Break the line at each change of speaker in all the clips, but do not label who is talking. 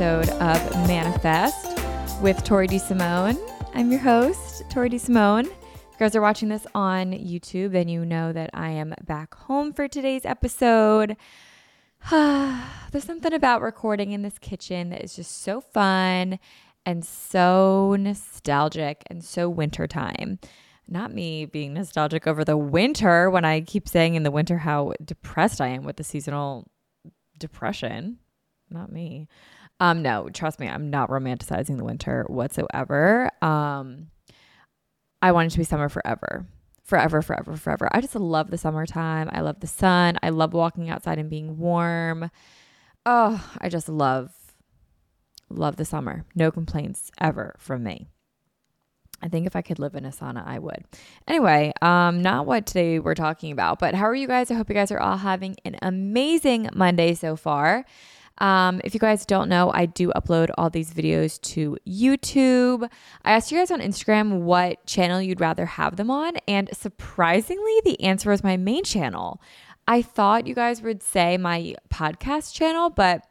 episode of Manifest with Tori DeSimone. I'm your host, Tori DeSimone. If you guys are watching this on YouTube, then you know that I am back home for today's episode. There's something about recording in this kitchen that is just so fun and so nostalgic and so wintertime not me being nostalgic over the winter when I keep saying in the winter how depressed I am with the seasonal depression. Not me. Um, no, trust me, I'm not romanticizing the winter whatsoever. Um, I want it to be summer forever. Forever, forever, forever. I just love the summertime. I love the sun. I love walking outside and being warm. Oh, I just love, love the summer. No complaints ever from me. I think if I could live in a sauna, I would. Anyway, um, not what today we're talking about, but how are you guys? I hope you guys are all having an amazing Monday so far. Um, if you guys don't know, I do upload all these videos to YouTube. I asked you guys on Instagram what channel you'd rather have them on, and surprisingly, the answer was my main channel. I thought you guys would say my podcast channel, but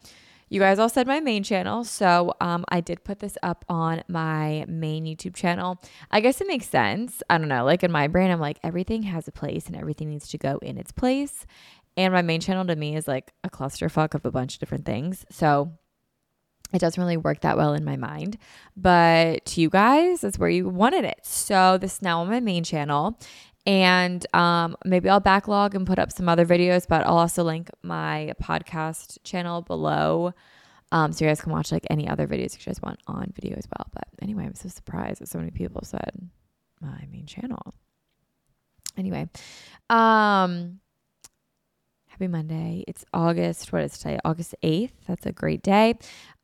you guys all said my main channel. So um, I did put this up on my main YouTube channel. I guess it makes sense. I don't know. Like in my brain, I'm like, everything has a place and everything needs to go in its place. And my main channel to me is like a clusterfuck of a bunch of different things. So it doesn't really work that well in my mind. But to you guys, that's where you wanted it. So this is now on my main channel. And um, maybe I'll backlog and put up some other videos, but I'll also link my podcast channel below. Um, so you guys can watch like any other videos you guys want on video as well. But anyway, I'm so surprised that so many people said my main channel. Anyway, um, happy Monday. It's August, what is today? August 8th. That's a great day.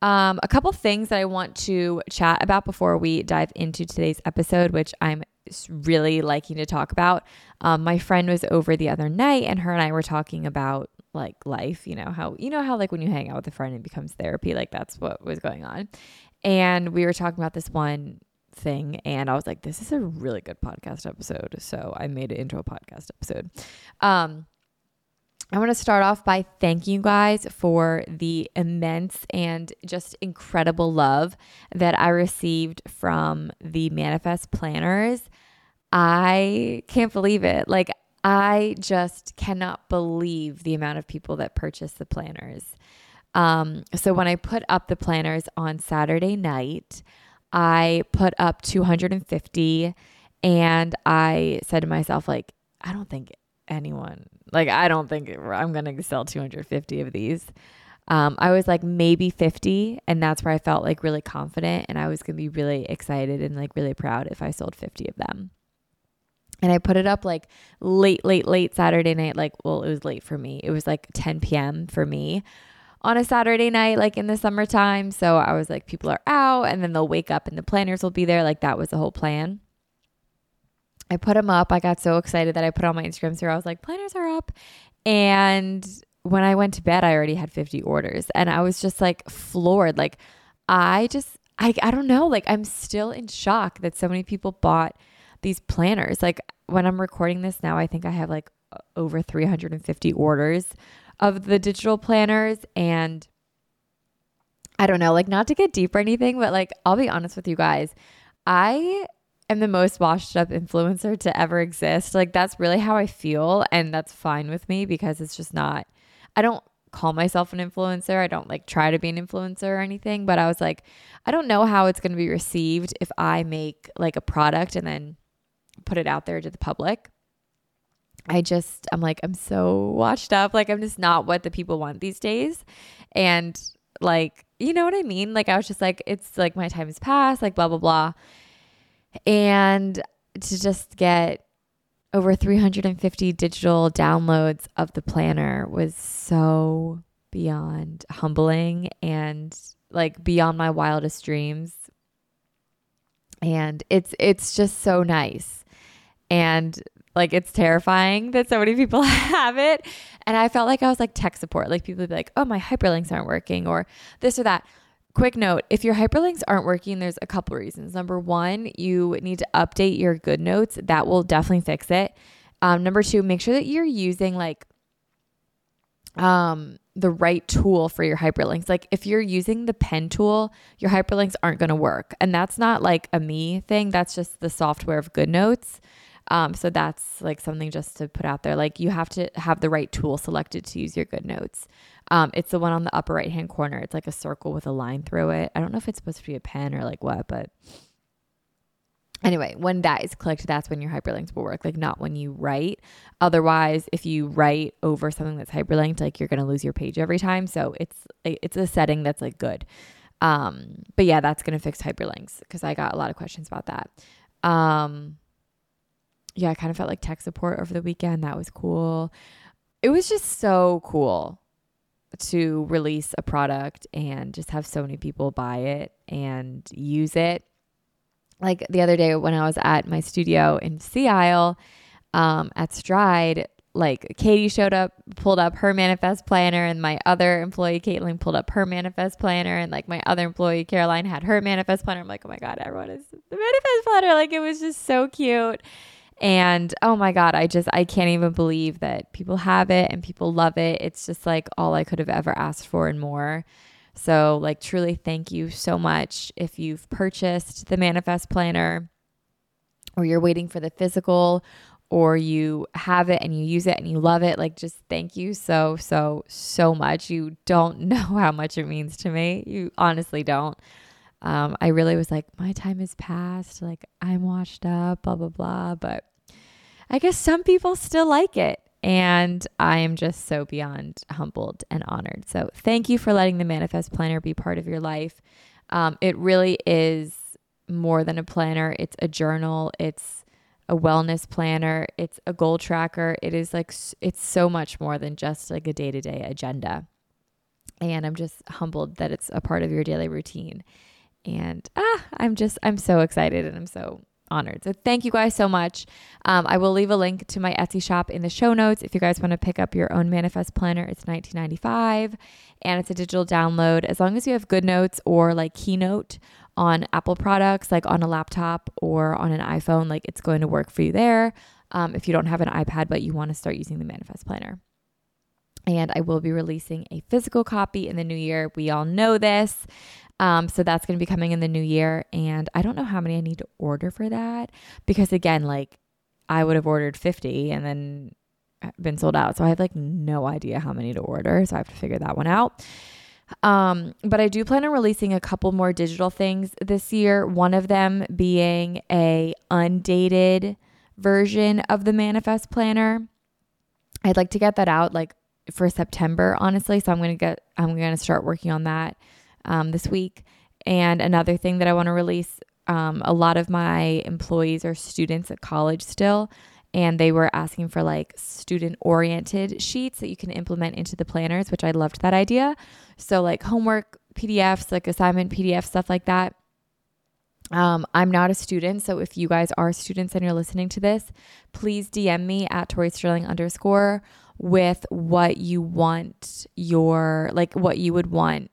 Um, a couple things that I want to chat about before we dive into today's episode, which I'm really liking to talk about. Um, my friend was over the other night and her and I were talking about like life, you know, how, you know, how like when you hang out with a friend, it becomes therapy. Like that's what was going on. And we were talking about this one thing and I was like, this is a really good podcast episode. So I made it into a podcast episode. Um, I want to start off by thanking you guys for the immense and just incredible love that I received from the Manifest planners. I can't believe it. Like, I just cannot believe the amount of people that purchased the planners. Um, so, when I put up the planners on Saturday night, I put up 250 and I said to myself, like, I don't think anyone like I don't think I'm going to sell 250 of these. Um, I was like maybe 50, and that's where I felt like really confident, and I was gonna be really excited and like really proud if I sold 50 of them. And I put it up like late, late, late Saturday night. Like, well, it was late for me. It was like 10 p.m. for me on a Saturday night, like in the summertime. So I was like, people are out and then they'll wake up and the planners will be there. Like, that was the whole plan. I put them up. I got so excited that I put on my Instagram story. I was like, planners are up. And when I went to bed, I already had 50 orders. And I was just like floored. Like, I just, I, I don't know. Like, I'm still in shock that so many people bought these planners. Like, when I'm recording this now, I think I have like over 350 orders of the digital planners. And I don't know, like, not to get deep or anything, but like, I'll be honest with you guys. I am the most washed up influencer to ever exist. Like, that's really how I feel. And that's fine with me because it's just not, I don't call myself an influencer. I don't like try to be an influencer or anything, but I was like, I don't know how it's going to be received if I make like a product and then put it out there to the public. I just, I'm like, I'm so washed up. Like, I'm just not what the people want these days. And like, you know what I mean? Like, I was just like, it's like my time has passed, like, blah, blah, blah. And to just get over 350 digital downloads of the planner was so beyond humbling and like beyond my wildest dreams. And it's it's just so nice. And like it's terrifying that so many people have it. And I felt like I was like tech support. Like people would be like, oh, my hyperlinks aren't working or this or that. Quick note if your hyperlinks aren't working, there's a couple reasons. Number one, you need to update your GoodNotes, That will definitely fix it. Um, number two, make sure that you're using like um, the right tool for your hyperlinks. Like if you're using the pen tool, your hyperlinks aren't going to work. And that's not like a me thing, that's just the software of GoodNotes. Um, so that's like something just to put out there. Like you have to have the right tool selected to use your GoodNotes. Um, it's the one on the upper right hand corner. It's like a circle with a line through it. I don't know if it's supposed to be a pen or like what, but anyway, when that is clicked, that's when your hyperlinks will work, like not when you write. Otherwise, if you write over something that's hyperlinked, like you're going to lose your page every time. So it's it's a setting that's like good. Um, but yeah, that's going to fix hyperlinks because I got a lot of questions about that. Um, yeah, I kind of felt like tech support over the weekend. That was cool. It was just so cool to release a product and just have so many people buy it and use it. Like the other day when I was at my studio in Sea Isle um, at Stride, like Katie showed up, pulled up her manifest planner, and my other employee, Caitlin, pulled up her manifest planner, and like my other employee, Caroline, had her manifest planner. I'm like, oh my God, everyone is the manifest planner. Like it was just so cute. And oh my God, I just, I can't even believe that people have it and people love it. It's just like all I could have ever asked for and more. So, like, truly thank you so much if you've purchased the Manifest Planner or you're waiting for the physical or you have it and you use it and you love it. Like, just thank you so, so, so much. You don't know how much it means to me. You honestly don't um, I really was like, my time is past. Like, I'm washed up, blah, blah, blah. But I guess some people still like it. And I am just so beyond humbled and honored. So thank you for letting the Manifest Planner be part of your life. Um, it really is more than a planner, it's a journal, it's a wellness planner, it's a goal tracker. It is like, it's so much more than just like a day to day agenda. And I'm just humbled that it's a part of your daily routine. And ah, I'm just, I'm so excited and I'm so honored. So thank you guys so much. Um, I will leave a link to my Etsy shop in the show notes if you guys want to pick up your own manifest planner. It's 19.95 and it's a digital download. As long as you have GoodNotes or like Keynote on Apple products, like on a laptop or on an iPhone, like it's going to work for you there. Um, if you don't have an iPad but you want to start using the manifest planner. And I will be releasing a physical copy in the new year. We all know this. Um, so that's going to be coming in the new year. And I don't know how many I need to order for that because, again, like I would have ordered 50 and then been sold out. So I have like no idea how many to order. So I have to figure that one out. Um, but I do plan on releasing a couple more digital things this year. One of them being a undated version of the manifest planner. I'd like to get that out like for September, honestly. So I'm gonna get I'm gonna start working on that um, this week. And another thing that I want to release um, a lot of my employees are students at college still, and they were asking for like student oriented sheets that you can implement into the planners, which I loved that idea. So, like homework PDFs, like assignment PDF, stuff like that. Um, I'm not a student, so if you guys are students and you're listening to this, please DM me at Tori Sterling underscore with what you want your like what you would want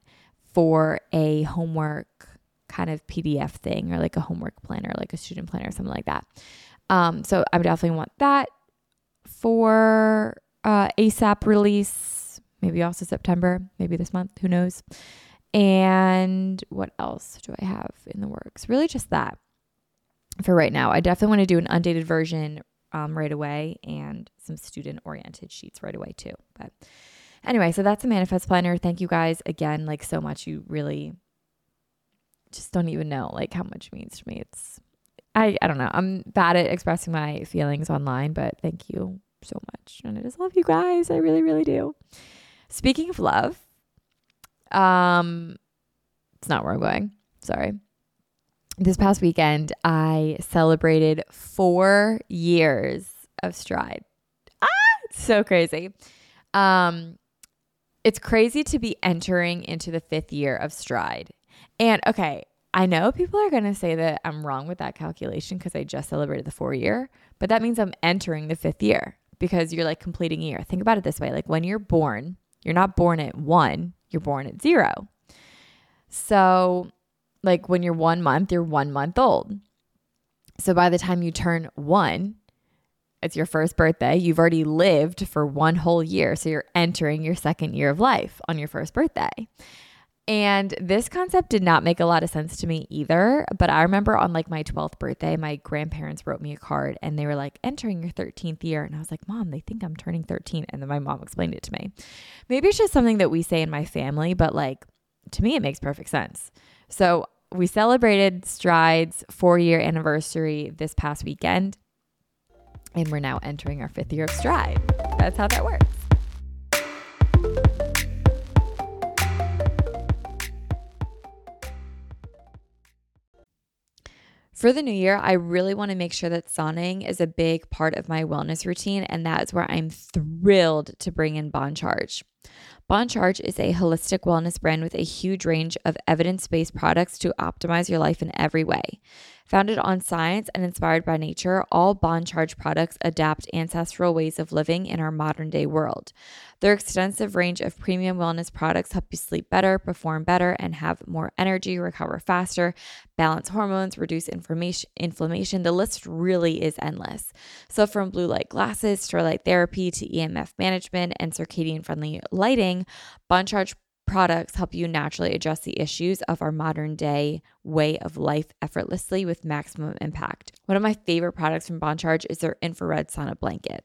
for a homework kind of PDF thing or like a homework planner, like a student planner, or something like that. Um, so I would definitely want that for uh, ASAP release, maybe also September, maybe this month, who knows. And what else do I have in the works? Really, just that for right now. I definitely want to do an undated version um, right away and some student oriented sheets right away, too. But anyway, so that's a manifest planner. Thank you guys again, like so much. You really just don't even know like how much it means to me. It's I I don't know. I'm bad at expressing my feelings online, but thank you so much. And I just love you guys. I really really do. Speaking of love, um it's not where I'm going. Sorry. This past weekend I celebrated 4 years of stride. Ah, it's so crazy. Um it's crazy to be entering into the 5th year of stride. And okay, I know people are going to say that I'm wrong with that calculation because I just celebrated the four year, but that means I'm entering the fifth year because you're like completing a year. Think about it this way like when you're born, you're not born at one, you're born at zero. So, like when you're one month, you're one month old. So by the time you turn one, it's your first birthday. You've already lived for one whole year. So you're entering your second year of life on your first birthday. And this concept did not make a lot of sense to me either. But I remember on like my 12th birthday, my grandparents wrote me a card and they were like, entering your 13th year. And I was like, Mom, they think I'm turning 13. And then my mom explained it to me. Maybe it's just something that we say in my family, but like to me, it makes perfect sense. So we celebrated Stride's four year anniversary this past weekend. And we're now entering our fifth year of Stride. That's how that works. For the new year, I really want to make sure that sauning is a big part of my wellness routine, and that is where I'm thrilled to bring in Bon Charge. Bon Charge is a holistic wellness brand with a huge range of evidence based products to optimize your life in every way. Founded on science and inspired by nature, all Bon Charge products adapt ancestral ways of living in our modern day world. Their extensive range of premium wellness products help you sleep better, perform better, and have more energy, recover faster, balance hormones, reduce inflammation. The list really is endless. So, from blue light glasses, to light therapy, to EMF management and circadian friendly lighting, Bon Charge products help you naturally address the issues of our modern day way of life effortlessly with maximum impact. One of my favorite products from Bon Charge is their infrared sauna blanket.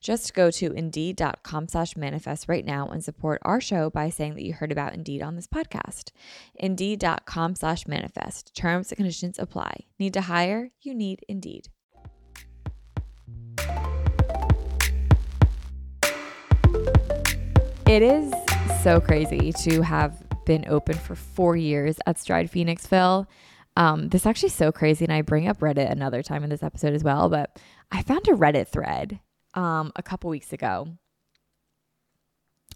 Just go to indeed.com slash manifest right now and support our show by saying that you heard about Indeed on this podcast. Indeed.com slash manifest. Terms and conditions apply. Need to hire? You need Indeed. It is so crazy to have been open for four years at Stride Phoenixville. Um, this is actually so crazy, and I bring up Reddit another time in this episode as well. But I found a Reddit thread um, a couple weeks ago.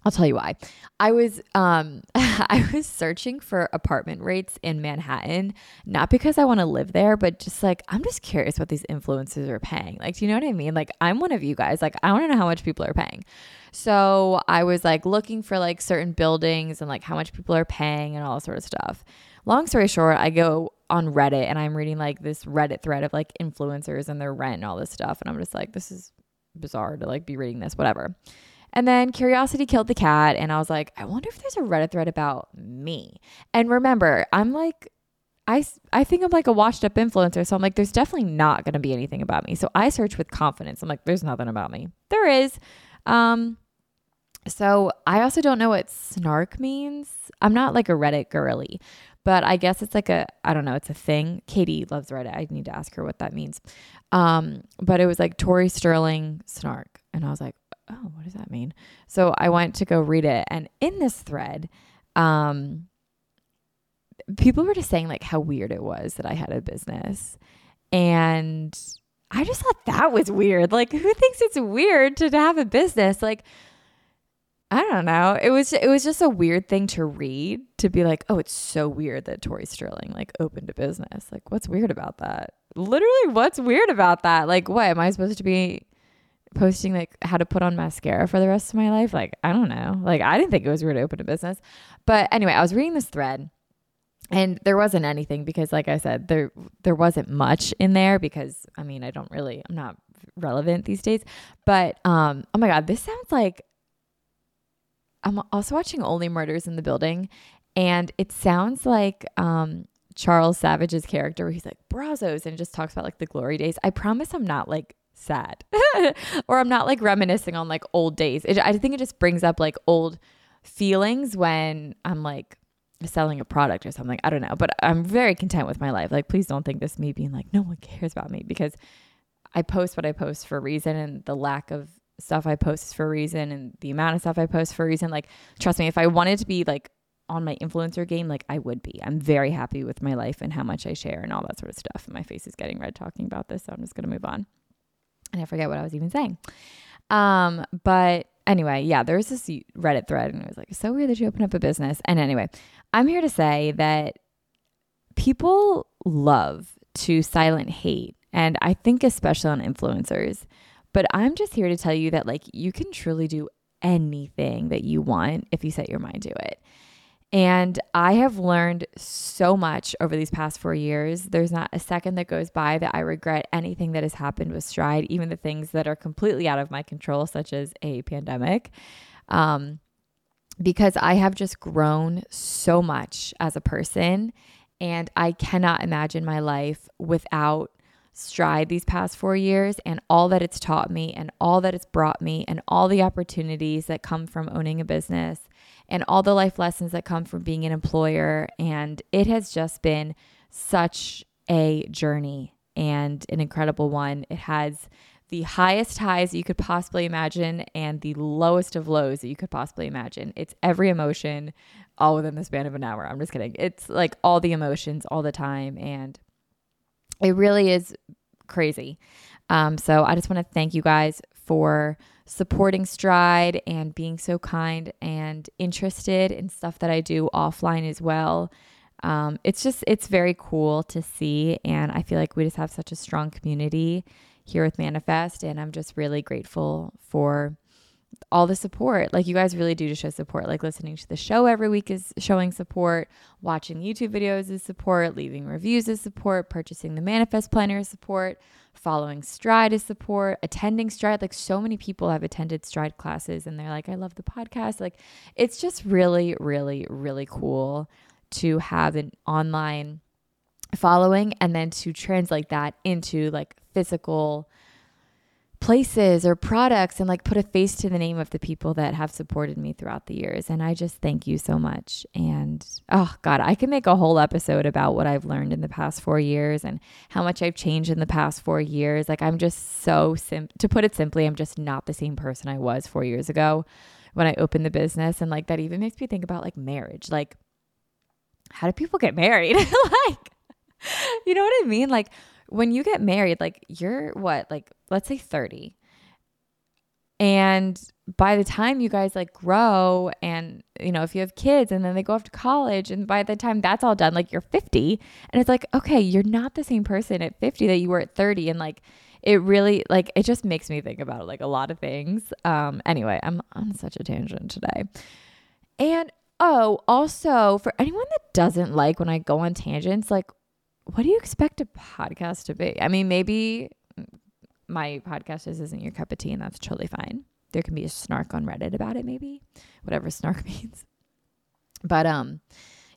I'll tell you why. I was um I was searching for apartment rates in Manhattan, not because I want to live there, but just like I'm just curious what these influencers are paying. Like, do you know what I mean? Like, I'm one of you guys. Like, I want to know how much people are paying. So I was like looking for like certain buildings and like how much people are paying and all sort of stuff. Long story short, I go on Reddit and I'm reading like this Reddit thread of like influencers and their rent and all this stuff. And I'm just like, this is bizarre to like be reading this, whatever. And then curiosity killed the cat. And I was like, I wonder if there's a Reddit thread about me. And remember, I'm like, I, I think I'm like a washed up influencer. So I'm like, there's definitely not going to be anything about me. So I search with confidence. I'm like, there's nothing about me. There is. Um, so I also don't know what snark means. I'm not like a Reddit girly, but I guess it's like a I don't know, it's a thing. Katie loves Reddit. I need to ask her what that means. Um, but it was like Tori Sterling snark, and I was like, oh, what does that mean? So I went to go read it, and in this thread, um, people were just saying like how weird it was that I had a business, and I just thought that was weird. Like, who thinks it's weird to, to have a business? Like I don't know. It was it was just a weird thing to read to be like, oh, it's so weird that Tori Sterling like opened a business. Like, what's weird about that? Literally, what's weird about that? Like, what am I supposed to be posting like how to put on mascara for the rest of my life? Like, I don't know. Like, I didn't think it was weird to open a business. But anyway, I was reading this thread and there wasn't anything because like I said, there there wasn't much in there because I mean, I don't really I'm not relevant these days. But um oh my god, this sounds like I'm also watching Only Murders in the Building, and it sounds like um, Charles Savage's character where he's like Brazzos and just talks about like the glory days. I promise I'm not like sad or I'm not like reminiscing on like old days. It, I think it just brings up like old feelings when I'm like selling a product or something. I don't know, but I'm very content with my life. Like, please don't think this me being like, no one cares about me because I post what I post for a reason and the lack of stuff I post is for a reason and the amount of stuff I post for a reason. Like, trust me, if I wanted to be like on my influencer game, like I would be. I'm very happy with my life and how much I share and all that sort of stuff. My face is getting red talking about this, so I'm just gonna move on. And I forget what I was even saying. Um, but anyway, yeah, there was this Reddit thread, and it was like, so weird that you open up a business. And anyway, I'm here to say that people love to silent hate, and I think especially on influencers. But I'm just here to tell you that like you can truly do anything that you want if you set your mind to it. And I have learned so much over these past four years. There's not a second that goes by that I regret anything that has happened with Stride, even the things that are completely out of my control, such as a pandemic. Um, because I have just grown so much as a person. And I cannot imagine my life without Stride these past four years and all that it's taught me and all that it's brought me and all the opportunities that come from owning a business and all the life lessons that come from being an employer. And it has just been such a journey and an incredible one. It has the highest highs you could possibly imagine and the lowest of lows that you could possibly imagine. It's every emotion all within the span of an hour. I'm just kidding. It's like all the emotions all the time. And it really is crazy. Um, so I just want to thank you guys for supporting Stride and being so kind and interested in stuff that I do offline as well. Um, it's just, it's very cool to see. And I feel like we just have such a strong community here with Manifest. And I'm just really grateful for all the support. Like you guys really do to show support. Like listening to the show every week is showing support, watching YouTube videos is support, leaving reviews is support, purchasing the Manifest Planner is support, following Stride is support, attending Stride. Like so many people have attended Stride classes and they're like, I love the podcast. Like it's just really, really, really cool to have an online following and then to translate that into like physical places or products and like put a face to the name of the people that have supported me throughout the years. And I just thank you so much. And oh God, I can make a whole episode about what I've learned in the past four years and how much I've changed in the past four years. Like I'm just so sim to put it simply, I'm just not the same person I was four years ago when I opened the business. And like that even makes me think about like marriage. Like, how do people get married? like, you know what I mean? Like when you get married, like you're what, like let's say 30. And by the time you guys like grow and you know if you have kids and then they go off to college and by the time that's all done like you're 50 and it's like okay you're not the same person at 50 that you were at 30 and like it really like it just makes me think about like a lot of things. Um anyway i'm on such a tangent today. And oh also for anyone that doesn't like when i go on tangents like what do you expect a podcast to be? I mean, maybe my podcast is isn't your cup of tea, and that's totally fine. There can be a snark on Reddit about it, maybe whatever snark means. But um,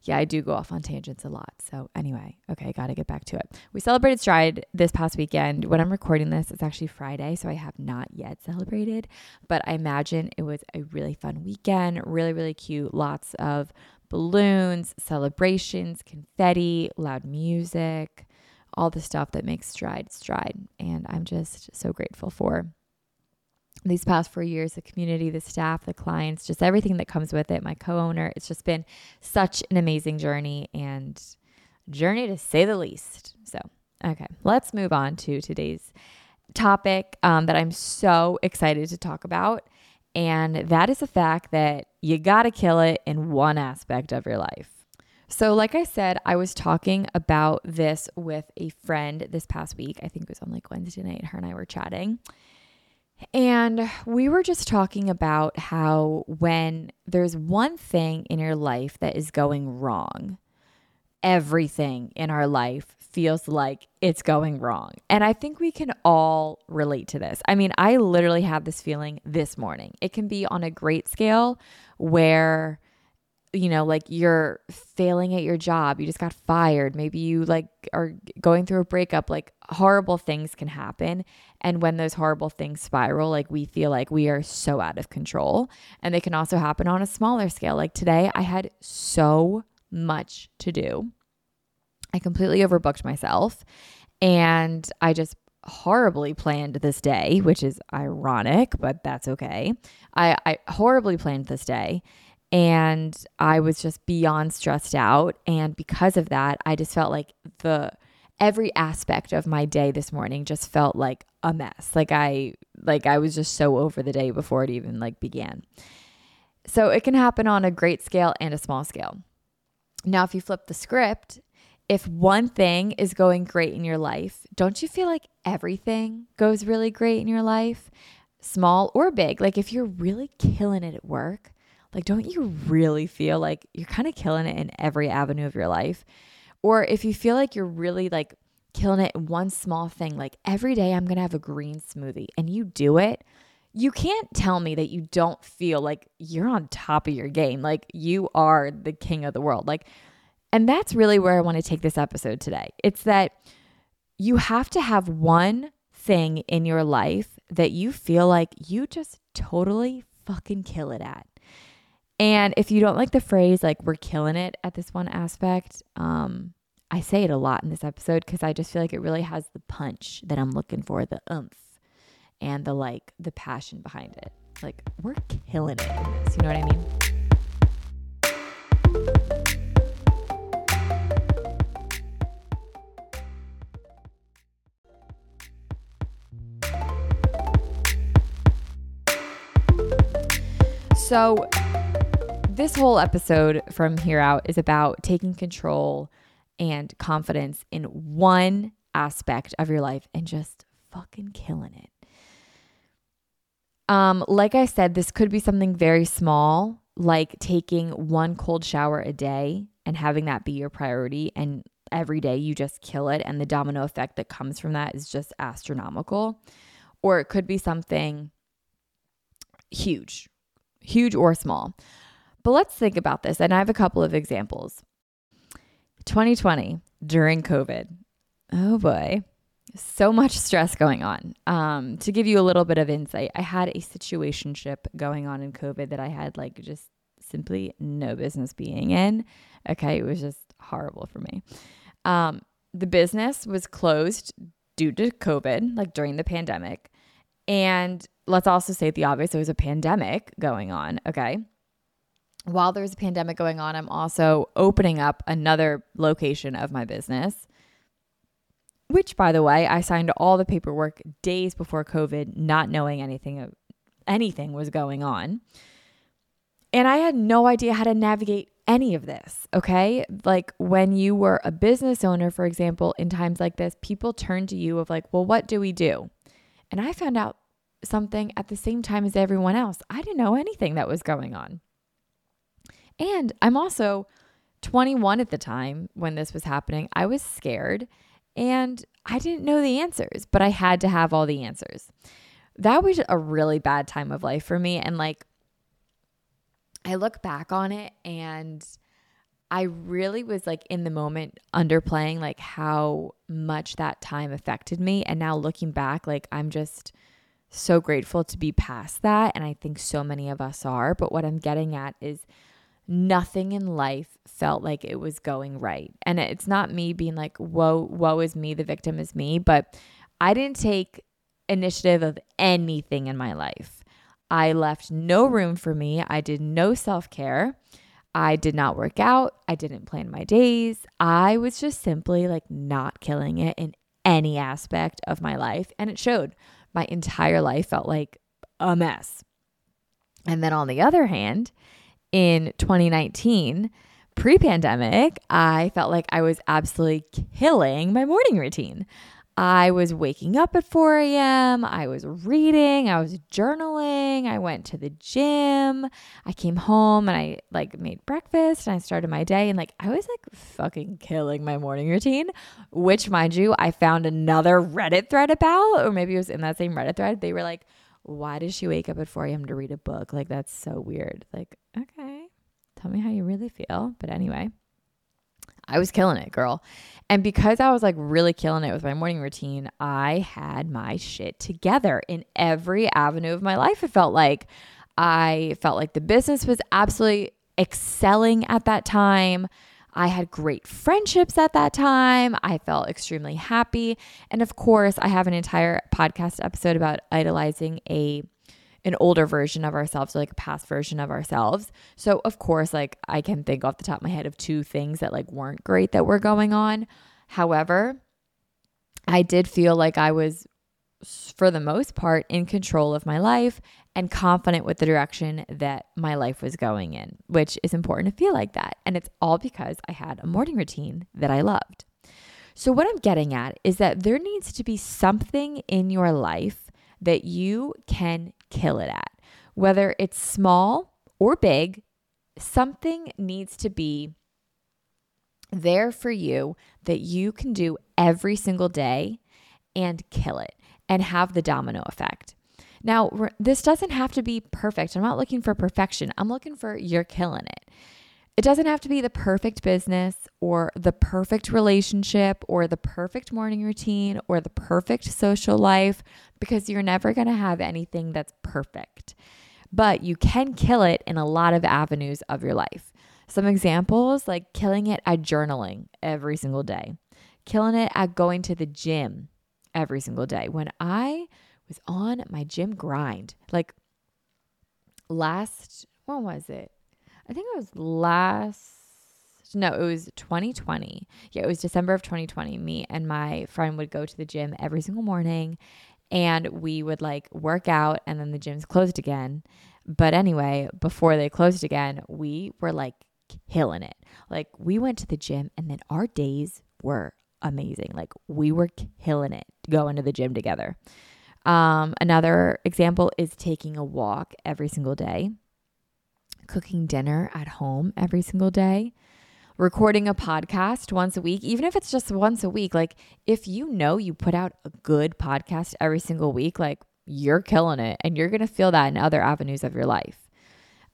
yeah, I do go off on tangents a lot. So anyway, okay, got to get back to it. We celebrated Stride this past weekend. When I'm recording this, it's actually Friday, so I have not yet celebrated, but I imagine it was a really fun weekend. Really, really cute. Lots of balloons, celebrations, confetti, loud music, all the stuff that makes Stride Stride. And I'm just so grateful for these past four years the community, the staff, the clients, just everything that comes with it, my co owner. It's just been such an amazing journey and journey to say the least. So, okay, let's move on to today's topic um, that I'm so excited to talk about. And that is the fact that you got to kill it in one aspect of your life. So, like I said, I was talking about this with a friend this past week. I think it was on like Wednesday night. Her and I were chatting. And we were just talking about how when there's one thing in your life that is going wrong, everything in our life feels like it's going wrong. And I think we can all relate to this. I mean, I literally had this feeling this morning. It can be on a great scale where you know, like you're failing at your job, you just got fired, maybe you like are going through a breakup, like horrible things can happen. And when those horrible things spiral, like we feel like we are so out of control. And they can also happen on a smaller scale. Like today, I had so much to do. I completely overbooked myself and I just horribly planned this day, which is ironic, but that's okay. I, I horribly planned this day and I was just beyond stressed out. And because of that, I just felt like the every aspect of my day this morning just felt like a mess. Like I like I was just so over the day before it even like began. So it can happen on a great scale and a small scale. Now, if you flip the script, if one thing is going great in your life, don't you feel like everything goes really great in your life? Small or big. Like if you're really killing it at work, like don't you really feel like you're kind of killing it in every avenue of your life? Or if you feel like you're really like killing it in one small thing, like every day I'm going to have a green smoothie and you do it, you can't tell me that you don't feel like you're on top of your game. Like you are the king of the world. Like, and that's really where I want to take this episode today. It's that you have to have one thing in your life that you feel like you just totally fucking kill it at. And if you don't like the phrase like we're killing it at this one aspect, um, I say it a lot in this episode because I just feel like it really has the punch that I'm looking for, the oomph and the like the passion behind it. Like we're killing it in this, you know what I mean? So, this whole episode from here out is about taking control and confidence in one aspect of your life and just fucking killing it. Um, like I said, this could be something very small, like taking one cold shower a day and having that be your priority. And every day you just kill it. And the domino effect that comes from that is just astronomical. Or it could be something huge, huge or small. But let's think about this. And I have a couple of examples. 2020 during COVID. Oh boy so much stress going on. Um, to give you a little bit of insight, I had a situationship going on in COVID that I had like just simply no business being in. Okay, it was just horrible for me. Um, the business was closed due to COVID, like during the pandemic. And let's also say the obvious, there was a pandemic going on. Okay. While there's a pandemic going on, I'm also opening up another location of my business which by the way, I signed all the paperwork days before COVID, not knowing anything of anything was going on. And I had no idea how to navigate any of this, okay? Like when you were a business owner, for example, in times like this, people turn to you of like, "Well, what do we do?" And I found out something at the same time as everyone else. I didn't know anything that was going on. And I'm also 21 at the time when this was happening. I was scared and I didn't know the answers, but I had to have all the answers. That was a really bad time of life for me. And like, I look back on it and I really was like in the moment underplaying like how much that time affected me. And now looking back, like, I'm just so grateful to be past that. And I think so many of us are. But what I'm getting at is, nothing in life felt like it was going right. And it's not me being like, whoa, woe is me, the victim is me, but I didn't take initiative of anything in my life. I left no room for me. I did no self care. I did not work out. I didn't plan my days. I was just simply like not killing it in any aspect of my life. And it showed. My entire life felt like a mess. And then on the other hand, in 2019, pre pandemic, I felt like I was absolutely killing my morning routine. I was waking up at 4 a.m. I was reading. I was journaling. I went to the gym. I came home and I like made breakfast and I started my day. And like, I was like fucking killing my morning routine, which, mind you, I found another Reddit thread about, or maybe it was in that same Reddit thread. They were like, why does she wake up at 4 a.m. to read a book? Like, that's so weird. Like, okay, tell me how you really feel. But anyway, I was killing it, girl. And because I was like really killing it with my morning routine, I had my shit together in every avenue of my life. It felt like I felt like the business was absolutely excelling at that time. I had great friendships at that time. I felt extremely happy. And of course, I have an entire podcast episode about idolizing a an older version of ourselves, or like a past version of ourselves. So, of course, like I can think off the top of my head of two things that like weren't great that were going on. However, I did feel like I was for the most part in control of my life and confident with the direction that my life was going in, which is important to feel like that. And it's all because I had a morning routine that I loved. So, what I'm getting at is that there needs to be something in your life that you can kill it at, whether it's small or big, something needs to be there for you that you can do every single day and kill it and have the domino effect. Now, this doesn't have to be perfect. I'm not looking for perfection. I'm looking for you're killing it. It doesn't have to be the perfect business or the perfect relationship or the perfect morning routine or the perfect social life because you're never going to have anything that's perfect. But you can kill it in a lot of avenues of your life. Some examples like killing it at journaling every single day, killing it at going to the gym every single day. When I was on my gym grind. Like last, when was it? I think it was last, no, it was 2020. Yeah, it was December of 2020. Me and my friend would go to the gym every single morning and we would like work out and then the gym's closed again. But anyway, before they closed again, we were like killing it. Like we went to the gym and then our days were amazing. Like we were killing it going to the gym together. Um, another example is taking a walk every single day, cooking dinner at home every single day, recording a podcast once a week, even if it's just once a week. Like, if you know you put out a good podcast every single week, like you're killing it and you're going to feel that in other avenues of your life.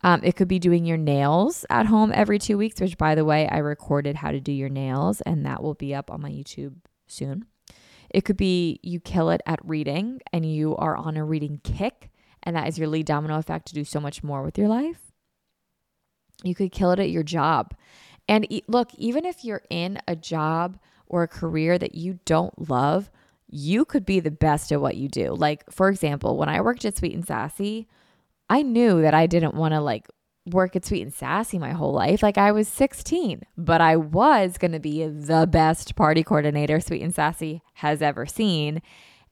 Um, it could be doing your nails at home every two weeks, which, by the way, I recorded how to do your nails, and that will be up on my YouTube soon. It could be you kill it at reading and you are on a reading kick, and that is your lead domino effect to do so much more with your life. You could kill it at your job. And look, even if you're in a job or a career that you don't love, you could be the best at what you do. Like, for example, when I worked at Sweet and Sassy, I knew that I didn't want to like work at Sweet and Sassy my whole life. Like I was 16, but I was going to be the best party coordinator Sweet and Sassy has ever seen.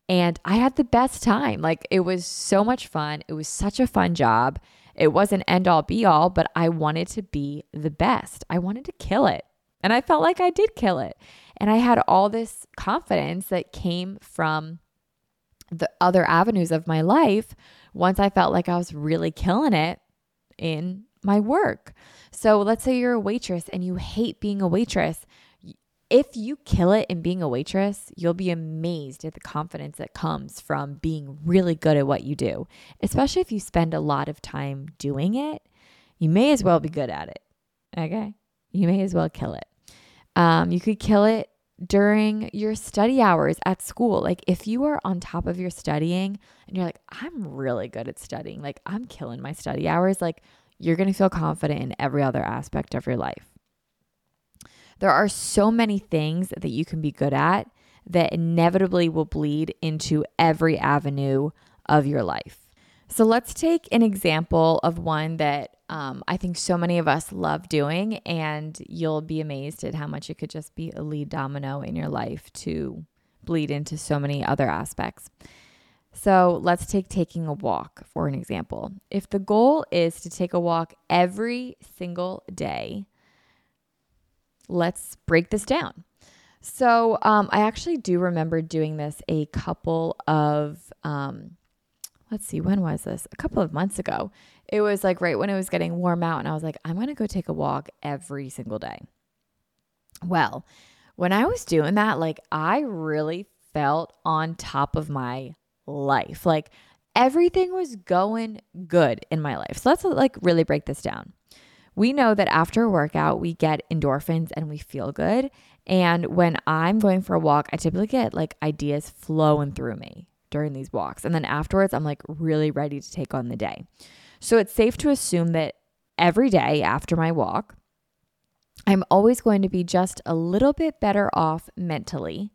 And I had the best time. Like it was so much fun. It was such a fun job. It wasn't end all be all, but I wanted to be the best. I wanted to kill it. And I felt like I did kill it. And I had all this confidence that came from the other avenues of my life once I felt like I was really killing it in my work. So let's say you're a waitress and you hate being a waitress. If you kill it in being a waitress, you'll be amazed at the confidence that comes from being really good at what you do, especially if you spend a lot of time doing it. You may as well be good at it. Okay. You may as well kill it. Um, you could kill it during your study hours at school. Like if you are on top of your studying and you're like, I'm really good at studying, like I'm killing my study hours, like you're going to feel confident in every other aspect of your life. There are so many things that you can be good at that inevitably will bleed into every avenue of your life. So let's take an example of one that um, I think so many of us love doing, and you'll be amazed at how much it could just be a lead domino in your life to bleed into so many other aspects. So let's take taking a walk for an example. If the goal is to take a walk every single day, let's break this down. So um, I actually do remember doing this a couple of um, let's see, when was this? A couple of months ago. It was like right when it was getting warm out, and I was like, I'm going to go take a walk every single day. Well, when I was doing that, like I really felt on top of my life. Like everything was going good in my life. So let's like really break this down. We know that after a workout, we get endorphins and we feel good. And when I'm going for a walk, I typically get like ideas flowing through me during these walks. And then afterwards, I'm like really ready to take on the day. So it's safe to assume that every day after my walk, I'm always going to be just a little bit better off mentally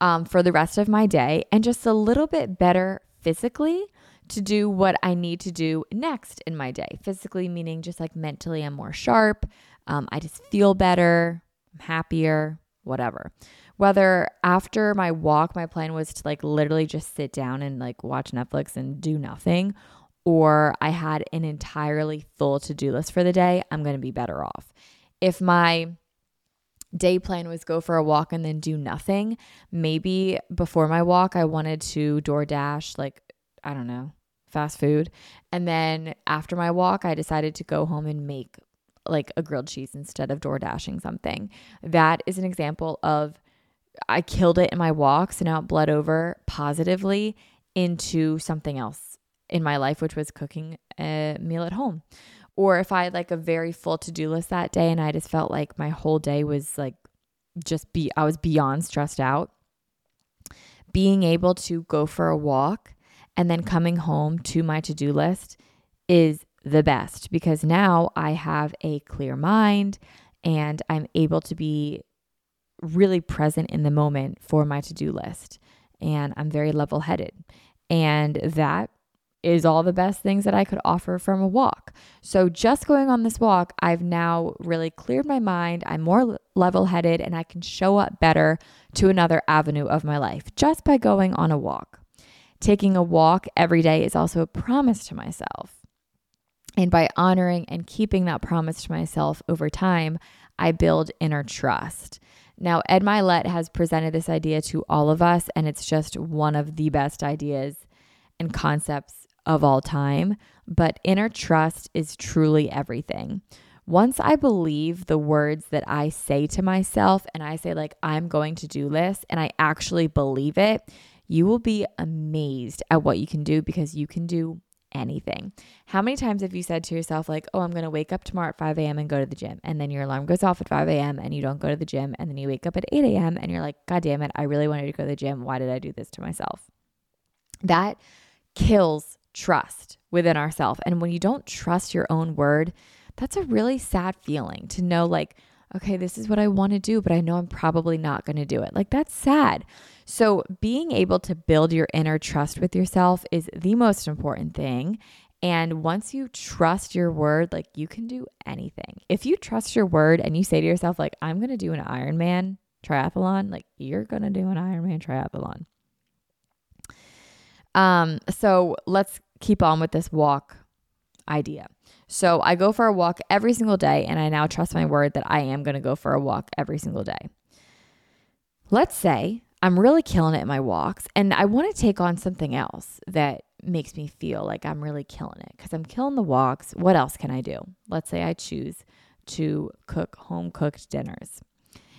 um, for the rest of my day and just a little bit better physically to do what I need to do next in my day. Physically, meaning just like mentally, I'm more sharp. Um, I just feel better, I'm happier, whatever. Whether after my walk, my plan was to like literally just sit down and like watch Netflix and do nothing, or I had an entirely full to do list for the day, I'm going to be better off. If my day plan was go for a walk and then do nothing, maybe before my walk, I wanted to DoorDash, like, I don't know, fast food. And then after my walk, I decided to go home and make like a grilled cheese instead of door dashing something. That is an example of I killed it in my walks and now it bled over positively into something else in my life, which was cooking a meal at home. Or if I had like a very full to do list that day and I just felt like my whole day was like just be, I was beyond stressed out. Being able to go for a walk and then coming home to my to do list is the best because now I have a clear mind and I'm able to be really present in the moment for my to do list. And I'm very level headed. And that is all the best things that I could offer from a walk. So, just going on this walk, I've now really cleared my mind. I'm more level headed and I can show up better to another avenue of my life just by going on a walk. Taking a walk every day is also a promise to myself. And by honoring and keeping that promise to myself over time, I build inner trust. Now, Ed Mylett has presented this idea to all of us, and it's just one of the best ideas and concepts of all time. But inner trust is truly everything. Once I believe the words that I say to myself, and I say, like, I'm going to do this, and I actually believe it, you will be amazed at what you can do because you can do anything. How many times have you said to yourself, like, oh, I'm going to wake up tomorrow at 5 a.m. and go to the gym? And then your alarm goes off at 5 a.m. and you don't go to the gym. And then you wake up at 8 a.m. and you're like, God damn it, I really wanted to go to the gym. Why did I do this to myself? That kills trust within ourselves. And when you don't trust your own word, that's a really sad feeling to know, like, okay, this is what I want to do, but I know I'm probably not going to do it. Like, that's sad. So, being able to build your inner trust with yourself is the most important thing. And once you trust your word, like you can do anything. If you trust your word and you say to yourself, like, I'm going to do an Ironman triathlon, like you're going to do an Ironman triathlon. Um, so let's keep on with this walk idea. So I go for a walk every single day, and I now trust my word that I am going to go for a walk every single day. Let's say I'm really killing it in my walks, and I want to take on something else that makes me feel like I'm really killing it because I'm killing the walks. What else can I do? Let's say I choose to cook home cooked dinners.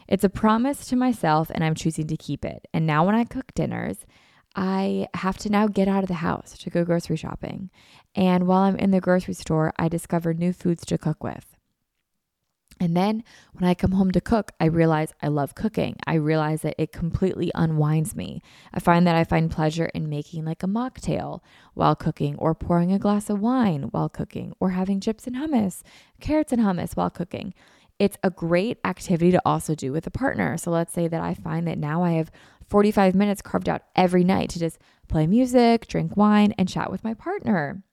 It's a promise to myself, and I'm choosing to keep it. And now, when I cook dinners, I have to now get out of the house to go grocery shopping. And while I'm in the grocery store, I discover new foods to cook with. And then when I come home to cook, I realize I love cooking. I realize that it completely unwinds me. I find that I find pleasure in making like a mocktail while cooking, or pouring a glass of wine while cooking, or having chips and hummus, carrots and hummus while cooking. It's a great activity to also do with a partner. So let's say that I find that now I have 45 minutes carved out every night to just play music, drink wine, and chat with my partner.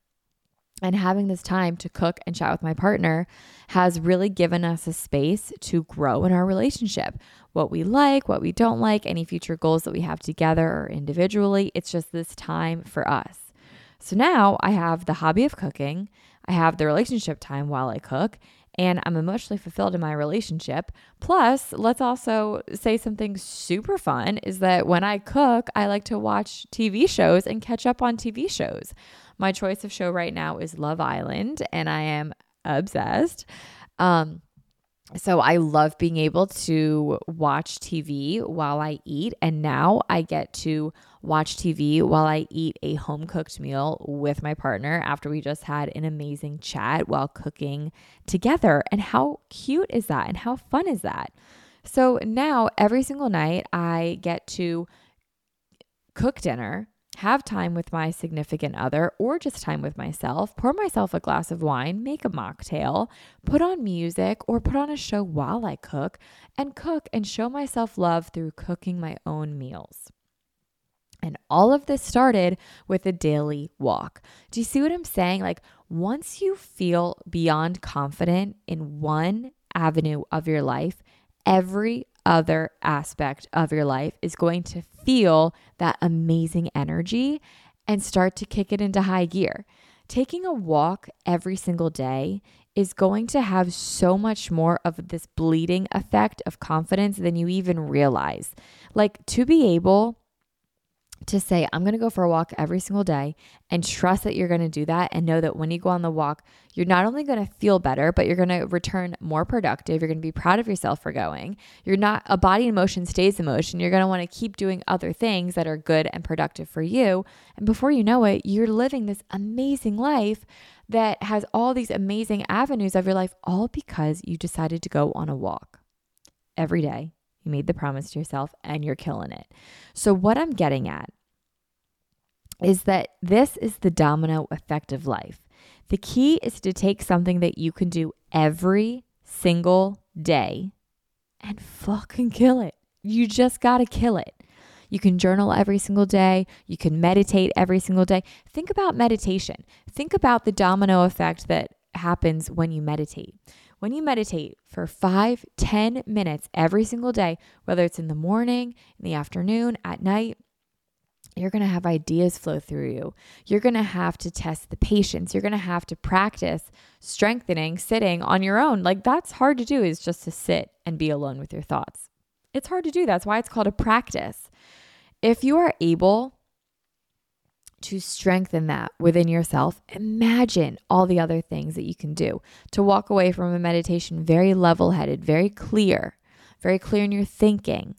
And having this time to cook and chat with my partner has really given us a space to grow in our relationship. What we like, what we don't like, any future goals that we have together or individually. It's just this time for us. So now I have the hobby of cooking, I have the relationship time while I cook, and I'm emotionally fulfilled in my relationship. Plus, let's also say something super fun is that when I cook, I like to watch TV shows and catch up on TV shows. My choice of show right now is Love Island, and I am obsessed. Um, so I love being able to watch TV while I eat. And now I get to watch TV while I eat a home cooked meal with my partner after we just had an amazing chat while cooking together. And how cute is that? And how fun is that? So now every single night I get to cook dinner have time with my significant other or just time with myself, pour myself a glass of wine, make a mocktail, put on music or put on a show while I cook, and cook and show myself love through cooking my own meals. And all of this started with a daily walk. Do you see what I'm saying? Like, once you feel beyond confident in one avenue of your life, every other aspect of your life is going to feel that amazing energy and start to kick it into high gear. Taking a walk every single day is going to have so much more of this bleeding effect of confidence than you even realize. Like to be able to say, I'm going to go for a walk every single day and trust that you're going to do that and know that when you go on the walk, you're not only going to feel better, but you're going to return more productive. You're going to be proud of yourself for going. You're not, a body in motion stays in motion. You're going to want to keep doing other things that are good and productive for you. And before you know it, you're living this amazing life that has all these amazing avenues of your life, all because you decided to go on a walk every day you made the promise to yourself and you're killing it. So, what I'm getting at is that this is the domino effect of life. The key is to take something that you can do every single day and fucking kill it. You just got to kill it. You can journal every single day. You can meditate every single day. Think about meditation. Think about the domino effect that happens when you meditate. When you meditate for five, ten minutes every single day, whether it's in the morning, in the afternoon, at night, you're going to have ideas flow through you. You're going to have to test the patience. You're going to have to practice strengthening sitting on your own. Like that's hard to do is just to sit and be alone with your thoughts. It's hard to do. That's why it's called a practice. If you are able to strengthen that within yourself, imagine all the other things that you can do to walk away from a meditation very level headed, very clear, very clear in your thinking,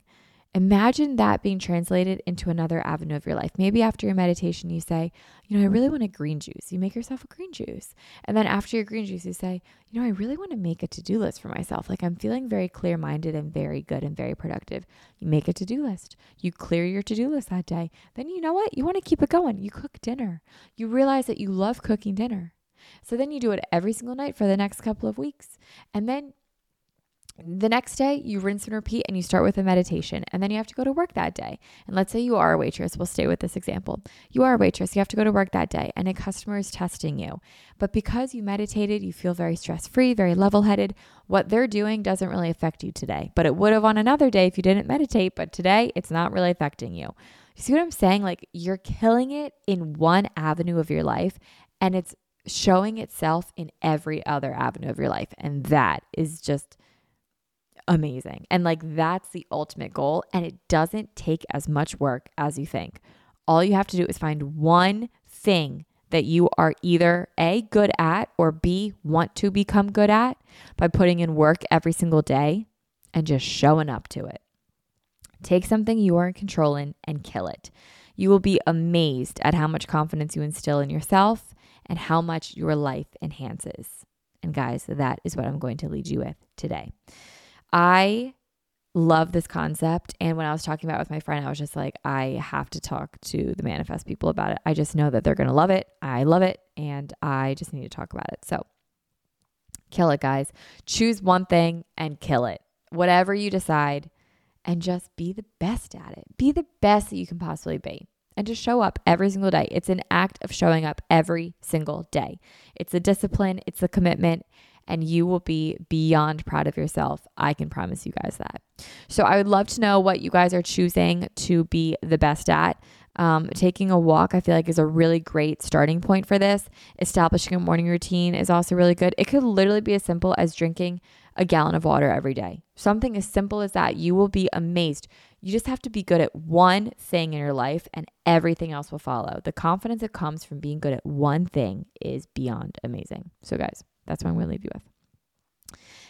Imagine that being translated into another avenue of your life. Maybe after your meditation, you say, You know, I really want a green juice. You make yourself a green juice. And then after your green juice, you say, You know, I really want to make a to do list for myself. Like I'm feeling very clear minded and very good and very productive. You make a to do list. You clear your to do list that day. Then you know what? You want to keep it going. You cook dinner. You realize that you love cooking dinner. So then you do it every single night for the next couple of weeks. And then the next day, you rinse and repeat and you start with a meditation. And then you have to go to work that day. And let's say you are a waitress. We'll stay with this example. You are a waitress. You have to go to work that day and a customer is testing you. But because you meditated, you feel very stress free, very level headed. What they're doing doesn't really affect you today. But it would have on another day if you didn't meditate. But today, it's not really affecting you. You see what I'm saying? Like you're killing it in one avenue of your life and it's showing itself in every other avenue of your life. And that is just amazing. And like that's the ultimate goal. And it doesn't take as much work as you think. All you have to do is find one thing that you are either A, good at, or B, want to become good at by putting in work every single day and just showing up to it. Take something you are in control in and kill it. You will be amazed at how much confidence you instill in yourself and how much your life enhances. And guys, that is what I'm going to lead you with today. I love this concept. And when I was talking about it with my friend, I was just like, I have to talk to the manifest people about it. I just know that they're going to love it. I love it. And I just need to talk about it. So kill it, guys. Choose one thing and kill it. Whatever you decide, and just be the best at it. Be the best that you can possibly be. And just show up every single day. It's an act of showing up every single day. It's a discipline, it's a commitment, and you will be beyond proud of yourself. I can promise you guys that. So I would love to know what you guys are choosing to be the best at. Um, taking a walk, I feel like, is a really great starting point for this. Establishing a morning routine is also really good. It could literally be as simple as drinking a gallon of water every day. Something as simple as that. You will be amazed. You just have to be good at one thing in your life and everything else will follow. The confidence that comes from being good at one thing is beyond amazing. So, guys, that's what I'm going to leave you with.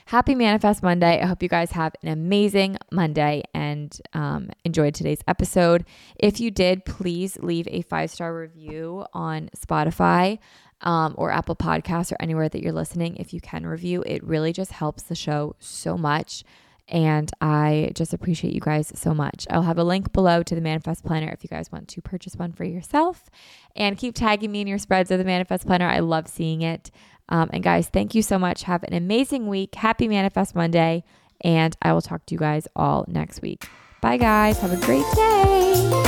Happy Manifest Monday. I hope you guys have an amazing Monday and um, enjoyed today's episode. If you did, please leave a five star review on Spotify um, or Apple Podcasts or anywhere that you're listening. If you can review, it really just helps the show so much. And I just appreciate you guys so much. I'll have a link below to the Manifest Planner if you guys want to purchase one for yourself. And keep tagging me in your spreads of the Manifest Planner. I love seeing it. Um, and guys, thank you so much. Have an amazing week. Happy Manifest Monday. And I will talk to you guys all next week. Bye, guys. Have a great day.